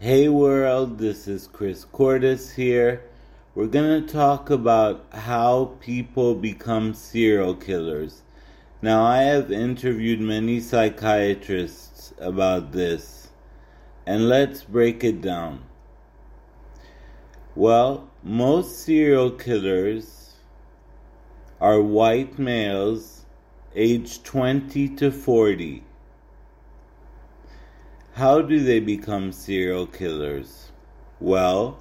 Hey world, this is Chris Cordes here. We're going to talk about how people become serial killers. Now, I have interviewed many psychiatrists about this, and let's break it down. Well, most serial killers are white males aged 20 to 40 how do they become serial killers? Well,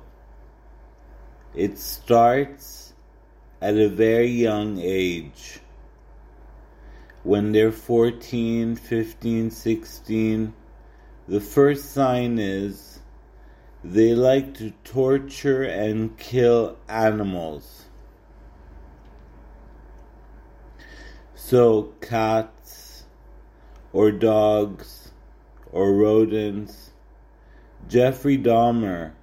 it starts at a very young age. When they're 14, 15, 16, the first sign is they like to torture and kill animals. So, cats or dogs or rodents. Jeffrey Dahmer,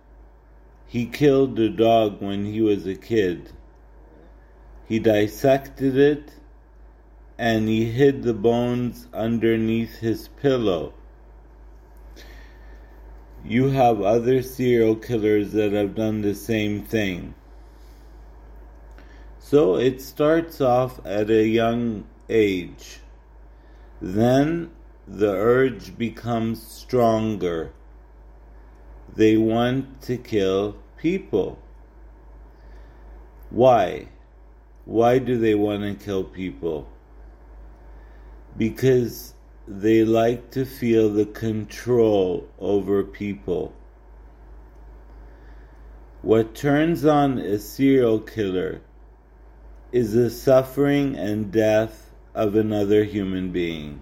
he killed a dog when he was a kid. He dissected it and he hid the bones underneath his pillow. You have other serial killers that have done the same thing. So it starts off at a young age. Then the urge becomes stronger. They want to kill people. Why? Why do they want to kill people? Because they like to feel the control over people. What turns on a serial killer is the suffering and death of another human being.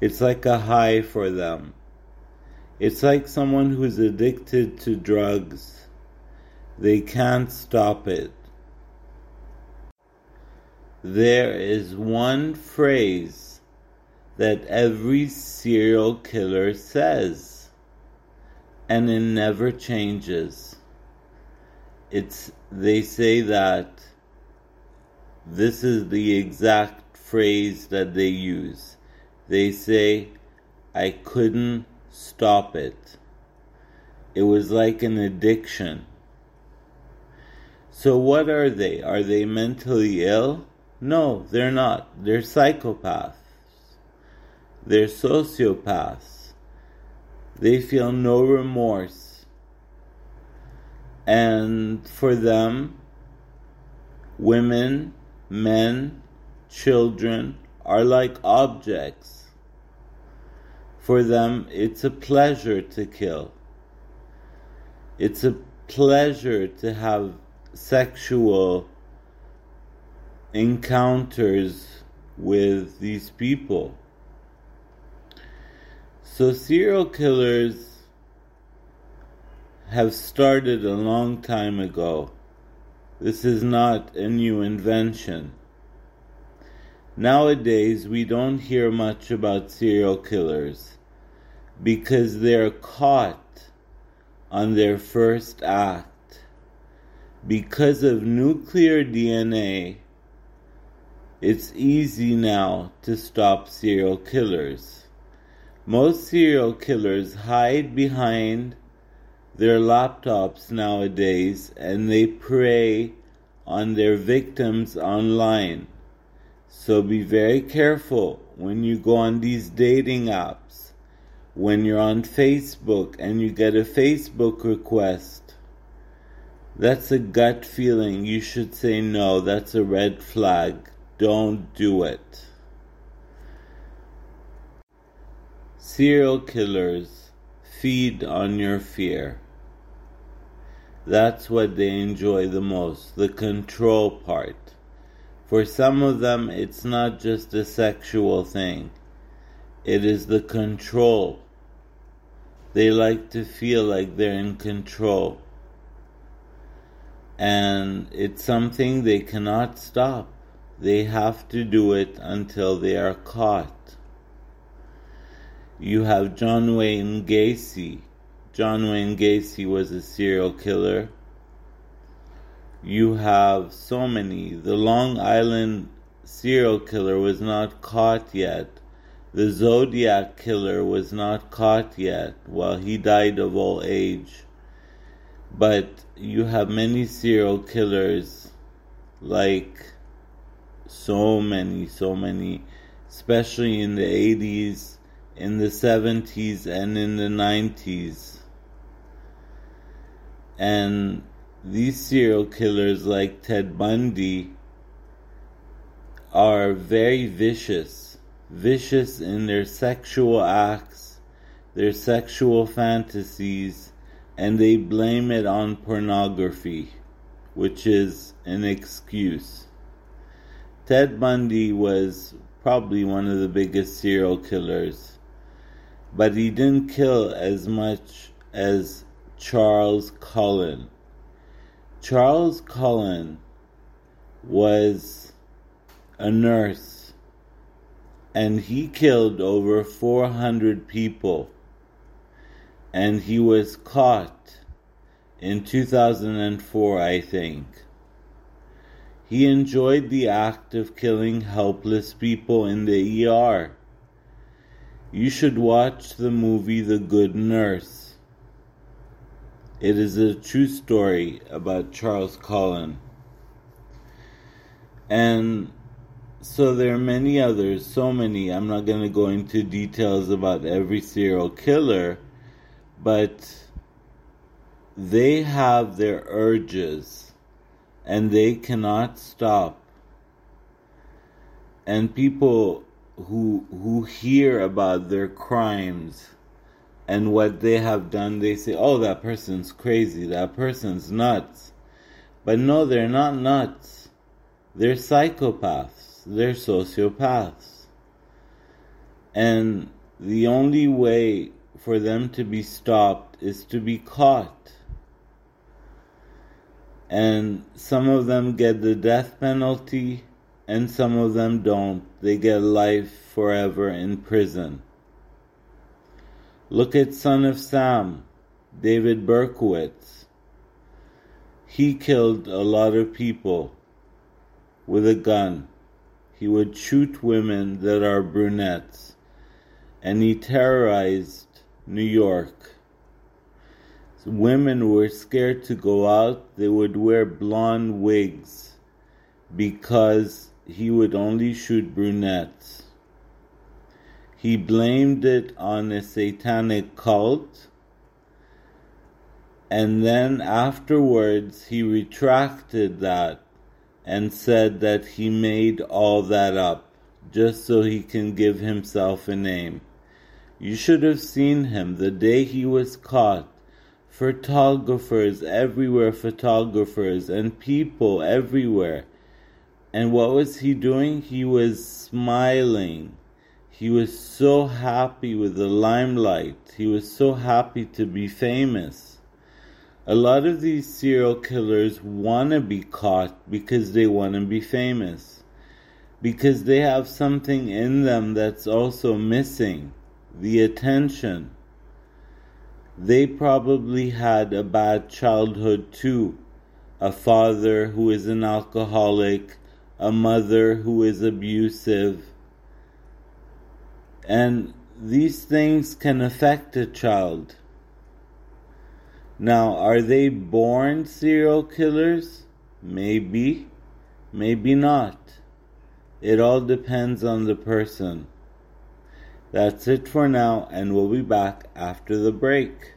It's like a high for them. It's like someone who's addicted to drugs. They can't stop it. There is one phrase that every serial killer says, and it never changes. It's, they say that this is the exact phrase that they use. They say, I couldn't stop it. It was like an addiction. So, what are they? Are they mentally ill? No, they're not. They're psychopaths. They're sociopaths. They feel no remorse. And for them, women, men, children are like objects for them, it's a pleasure to kill. It's a pleasure to have sexual encounters with these people. So, serial killers have started a long time ago. This is not a new invention. Nowadays, we don't hear much about serial killers because they're caught on their first act. Because of nuclear DNA, it's easy now to stop serial killers. Most serial killers hide behind their laptops nowadays and they prey on their victims online. So be very careful when you go on these dating apps, when you're on Facebook and you get a Facebook request. That's a gut feeling. You should say no. That's a red flag. Don't do it. Serial killers feed on your fear. That's what they enjoy the most, the control part. For some of them, it's not just a sexual thing, it is the control. They like to feel like they're in control. And it's something they cannot stop. They have to do it until they are caught. You have John Wayne Gacy. John Wayne Gacy was a serial killer you have so many. The Long Island serial killer was not caught yet, The Zodiac killer was not caught yet. Well, he died of old age. But you have many serial killers, like so many, so many, especially in the 80s, in the 70s, and in the 90s. And these serial killers, like Ted Bundy, are very vicious, vicious in their sexual acts, their sexual fantasies, and they blame it on pornography, which is an excuse. Ted Bundy was probably one of the biggest serial killers, but he didn't kill as much as Charles Cullen. Charles Cullen was a nurse, and he killed over 400 people. And he was caught in 2004, I think. He enjoyed the act of killing helpless people in the ER. You should watch the movie The Good Nurse. It is a true story about Charles Cullen. And so there are many others, so many. I'm not going to go into details about every serial killer, but they have their urges and they cannot stop. And people who who hear about their crimes and what they have done, they say, "Oh, that person's crazy. That person's nuts." But no, they're not nuts. They're psychopaths they're sociopaths. And the only way for them to be stopped is to be caught. And some of them get the death penalty, and some of them don't. They get life forever in prison. Look at Son of Sam, David Berkowitz. He killed a lot of people with a gun he would shoot women that are brunettes, and he terrorized New York. Women were scared to go out, they would wear blonde wigs because he would only shoot brunettes. He blamed it on a satanic cult, and then afterwards he retracted that and said that he made all that up just so he can give himself a name. You should have seen him the day he was caught. Photographers everywhere, photographers, and people everywhere. And what was he doing? He was smiling. He was so happy with the limelight. He was so happy to be famous a lot of these serial killers want to be caught because they want to be famous. Because they have something in them that's also missing the attention. They probably had a bad childhood too. A father who is an alcoholic, a mother who is abusive. And these things can affect a child. Now, are they born serial killers? Maybe, maybe not. It all depends on the person. That's it for now, and we'll be back after the break.